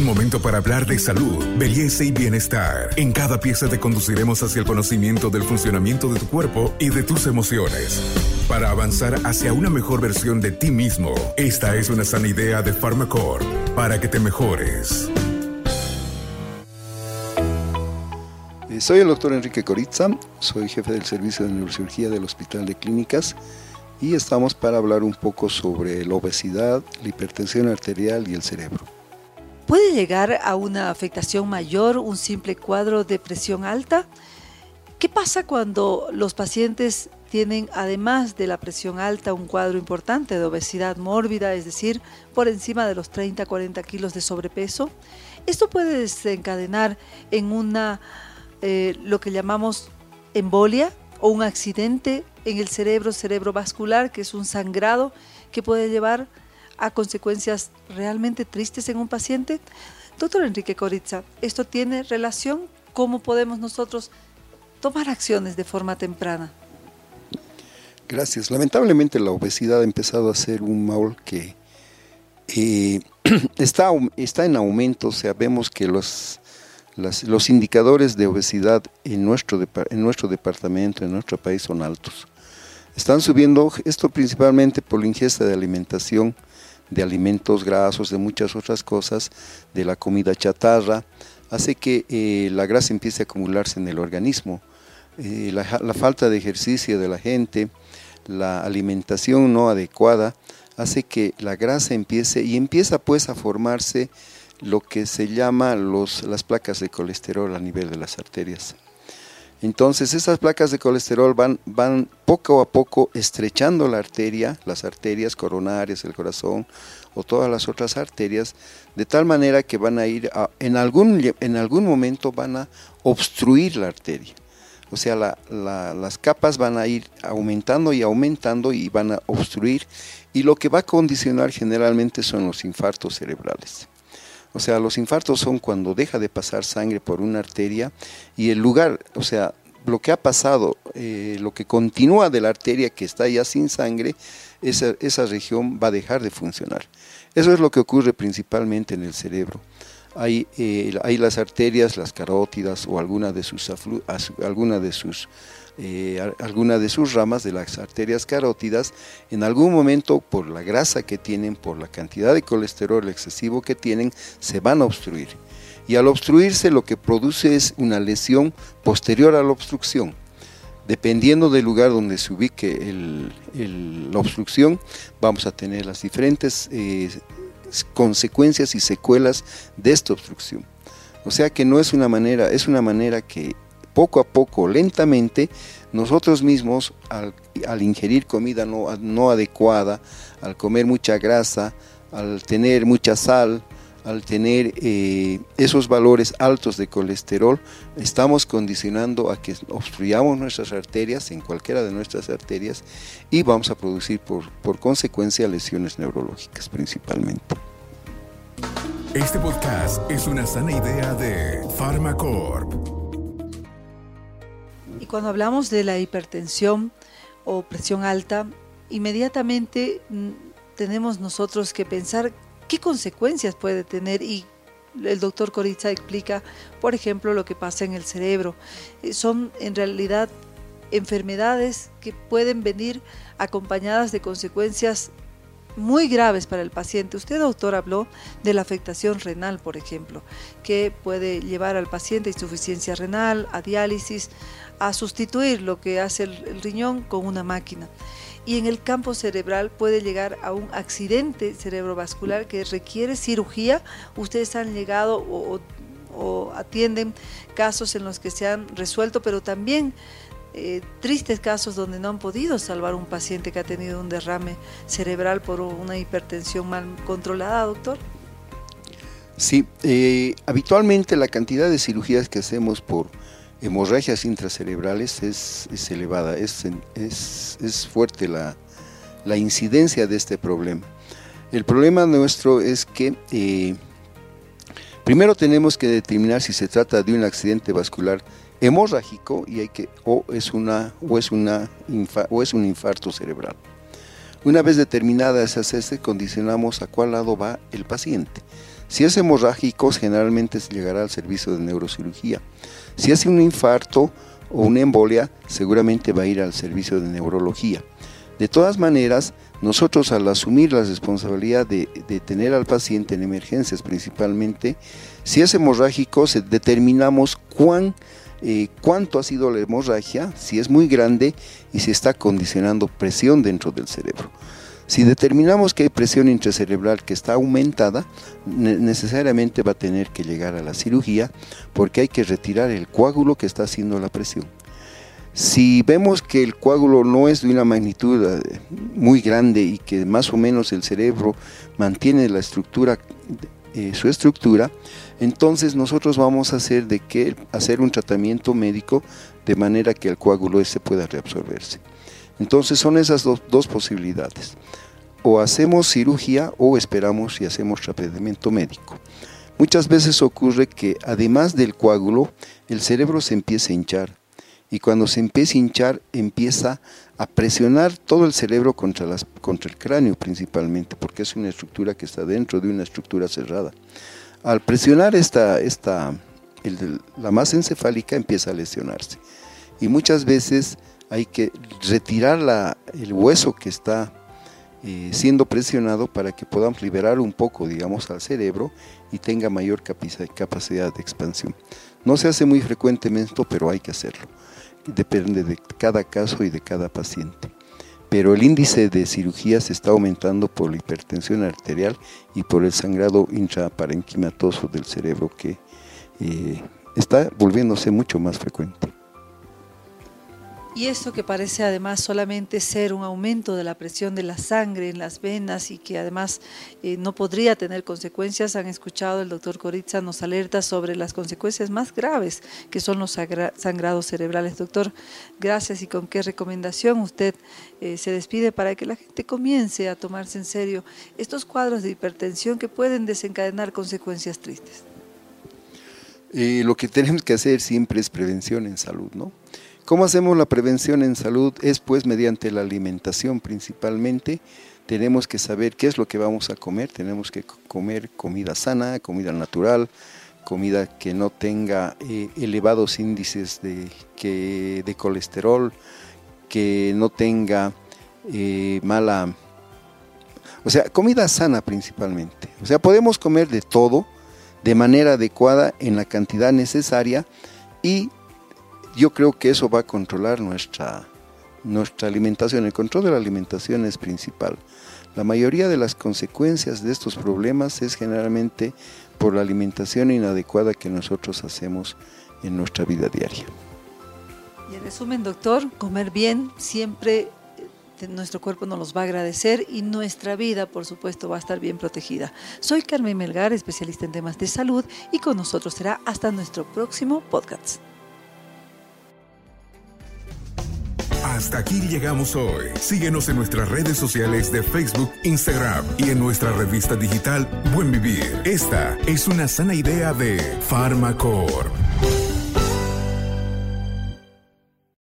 Un momento para hablar de salud, belleza y bienestar. En cada pieza te conduciremos hacia el conocimiento del funcionamiento de tu cuerpo y de tus emociones. Para avanzar hacia una mejor versión de ti mismo, esta es una sana idea de Pharmacorp para que te mejores. Eh, soy el doctor Enrique Coritza, soy jefe del servicio de neurocirugía del Hospital de Clínicas y estamos para hablar un poco sobre la obesidad, la hipertensión arterial y el cerebro. ¿Puede llegar a una afectación mayor un simple cuadro de presión alta? ¿Qué pasa cuando los pacientes tienen, además de la presión alta, un cuadro importante de obesidad mórbida, es decir, por encima de los 30-40 kilos de sobrepeso? Esto puede desencadenar en una, eh, lo que llamamos embolia o un accidente en el cerebro cerebrovascular, que es un sangrado que puede llevar a consecuencias realmente tristes en un paciente? Doctor Enrique Coritza, ¿esto tiene relación? ¿Cómo podemos nosotros tomar acciones de forma temprana? Gracias. Lamentablemente la obesidad ha empezado a ser un mal que eh, está, está en aumento. Sabemos que los, los indicadores de obesidad en nuestro, en nuestro departamento, en nuestro país, son altos. Están subiendo esto principalmente por la ingesta de alimentación de alimentos grasos, de muchas otras cosas, de la comida chatarra, hace que eh, la grasa empiece a acumularse en el organismo. Eh, la, falta de ejercicio de la gente, la alimentación no adecuada, hace que la grasa empiece y empieza pues a formarse lo que se llama los, las placas de colesterol a nivel de las arterias. Entonces esas placas de colesterol van, van poco a poco estrechando la arteria, las arterias coronarias, el corazón o todas las otras arterias, de tal manera que van a ir, en, algún, en algún momento van a obstruir la arteria. O sea, las capas van a ir aumentando y aumentando y van a obstruir y lo que va a condicionar generalmente son los infartos cerebrales. O sea, los infartos son cuando deja de pasar sangre por una arteria y el lugar, o sea, lo que ha pasado, eh, lo que continúa de la arteria que está ya sin sangre, esa, esa, región va a dejar de funcionar. Eso es lo que ocurre principalmente en el cerebro. Hay, eh, hay las arterias, las carótidas o de sus, alguna de sus eh, alguna de sus ramas de las arterias carótidas, en algún momento por la grasa que tienen, por la cantidad de colesterol excesivo que tienen, se van a obstruir. Y al obstruirse lo que produce es una lesión posterior a la obstrucción. Dependiendo del lugar donde se ubique la obstrucción, vamos a tener las diferentes eh, consecuencias y secuelas de esta obstrucción. O sea que no es una manera, es una manera que poco a poco, lentamente, nosotros mismos al, ingerir comida no, no, adecuada, al comer mucha grasa, al tener mucha sal, al tener eh, esos valores altos de colesterol, estamos condicionando a que obstruyamos nuestras arterias, en cualquiera de nuestras arterias, y vamos a producir por, por consecuencia lesiones neurológicas principalmente. Este podcast es una sana idea de Pharmacorp cuando hablamos de la hipertensión o presión alta, inmediatamente mm, tenemos nosotros que pensar qué consecuencias puede tener y el doctor Coritza explica, por ejemplo, lo que pasa en el cerebro. Eh, son en realidad enfermedades que pueden venir acompañadas de consecuencias muy graves para el paciente. Usted, doctor, habló de la afectación renal, por ejemplo, que puede llevar al paciente a insuficiencia renal, a diálisis, a sustituir lo que hace el, riñón con una máquina. Y en el campo cerebral puede llegar a un accidente cerebrovascular que requiere cirugía. Ustedes han llegado o, atienden casos en los que se han resuelto, pero también eh, tristes casos donde no han podido salvar un paciente que ha tenido un derrame cerebral por una hipertensión mal controlada, doctor. Sí, eh, habitualmente la cantidad de cirugías que hacemos por hemorragias intracerebrales es, elevada, es, es, fuerte la, incidencia de este problema. El problema nuestro es que eh, primero tenemos que determinar si se trata de un accidente vascular hemorrágico y hay que o es una o es una o es un infarto cerebral. Una vez determinada esa cese, condicionamos a cuál lado va el paciente. Si es hemorrágico, generalmente se llegará al servicio de neurocirugía. Si es un infarto o una embolia, seguramente va a ir al servicio de neurología. De todas maneras, nosotros al asumir la responsabilidad de, tener al paciente en emergencias principalmente, si es hemorrágico, determinamos cuán, eh, cuánto ha sido la hemorragia, si es muy grande y si está condicionando presión dentro del cerebro. Si determinamos que hay presión intracerebral que está aumentada, necesariamente va a tener que llegar a la cirugía porque hay que retirar el coágulo que está haciendo la presión. Si vemos que el coágulo no es de una magnitud eh, muy grande y que más o menos el cerebro mantiene la estructura, eh, su estructura, entonces nosotros vamos a hacer, de que, hacer un tratamiento médico de manera que el coágulo ese pueda reabsorberse. Entonces son esas dos, posibilidades. O hacemos cirugía o esperamos y hacemos tratamiento médico. Muchas veces ocurre que además del coágulo, el cerebro se empieza a hinchar y cuando se empieza a hinchar empieza a presionar todo el cerebro contra, las, contra el cráneo principalmente, porque es una estructura que está dentro de una estructura cerrada. Al presionar esta, esta, la masa encefálica empieza a lesionarse y muchas veces hay que retirar la, el hueso que está eh, siendo presionado para que podamos liberar un poco, digamos, al cerebro y tenga mayor capacidad de expansión. No se hace muy frecuentemente, pero hay que hacerlo depende de cada caso y de cada paciente. Pero el índice de cirugías está aumentando por la hipertensión arterial y por el sangrado intraparenquimatoso del cerebro que eh, está volviéndose mucho más frecuente. Y esto que parece además solamente ser un aumento de la presión de la sangre en las venas y que además eh, no podría tener consecuencias, han escuchado el doctor Coritza nos alerta sobre las consecuencias más graves que son los sangrados cerebrales. Doctor, gracias y con qué recomendación usted eh, se despide para que la gente comience a tomarse en serio estos cuadros de hipertensión que pueden desencadenar consecuencias tristes. Eh, lo que tenemos que hacer siempre es prevención en salud, ¿no? ¿Cómo hacemos la prevención en salud? Es pues mediante la alimentación principalmente. Tenemos que saber qué es lo que vamos a comer. Tenemos que comer comida sana, comida natural, comida que no tenga eh, elevados índices de, de, colesterol, que no tenga eh, mala... O sea, comida sana principalmente. O sea, podemos comer de todo de manera adecuada en la cantidad necesaria y yo creo que eso va a controlar nuestra, nuestra alimentación. El control de la alimentación es principal. La mayoría de las consecuencias de estos problemas es generalmente por la alimentación inadecuada que nosotros hacemos en nuestra vida diaria. Y en resumen, doctor, comer bien siempre eh, nuestro cuerpo nos los va a agradecer y nuestra vida, por supuesto, va a estar bien protegida. Soy Carmen Melgar, especialista en temas de salud, y con nosotros será hasta nuestro próximo podcast. Hasta aquí llegamos hoy. Síguenos en nuestras redes sociales de Facebook, Instagram y en nuestra revista digital Buen Vivir. Esta es una sana idea de Farmacor.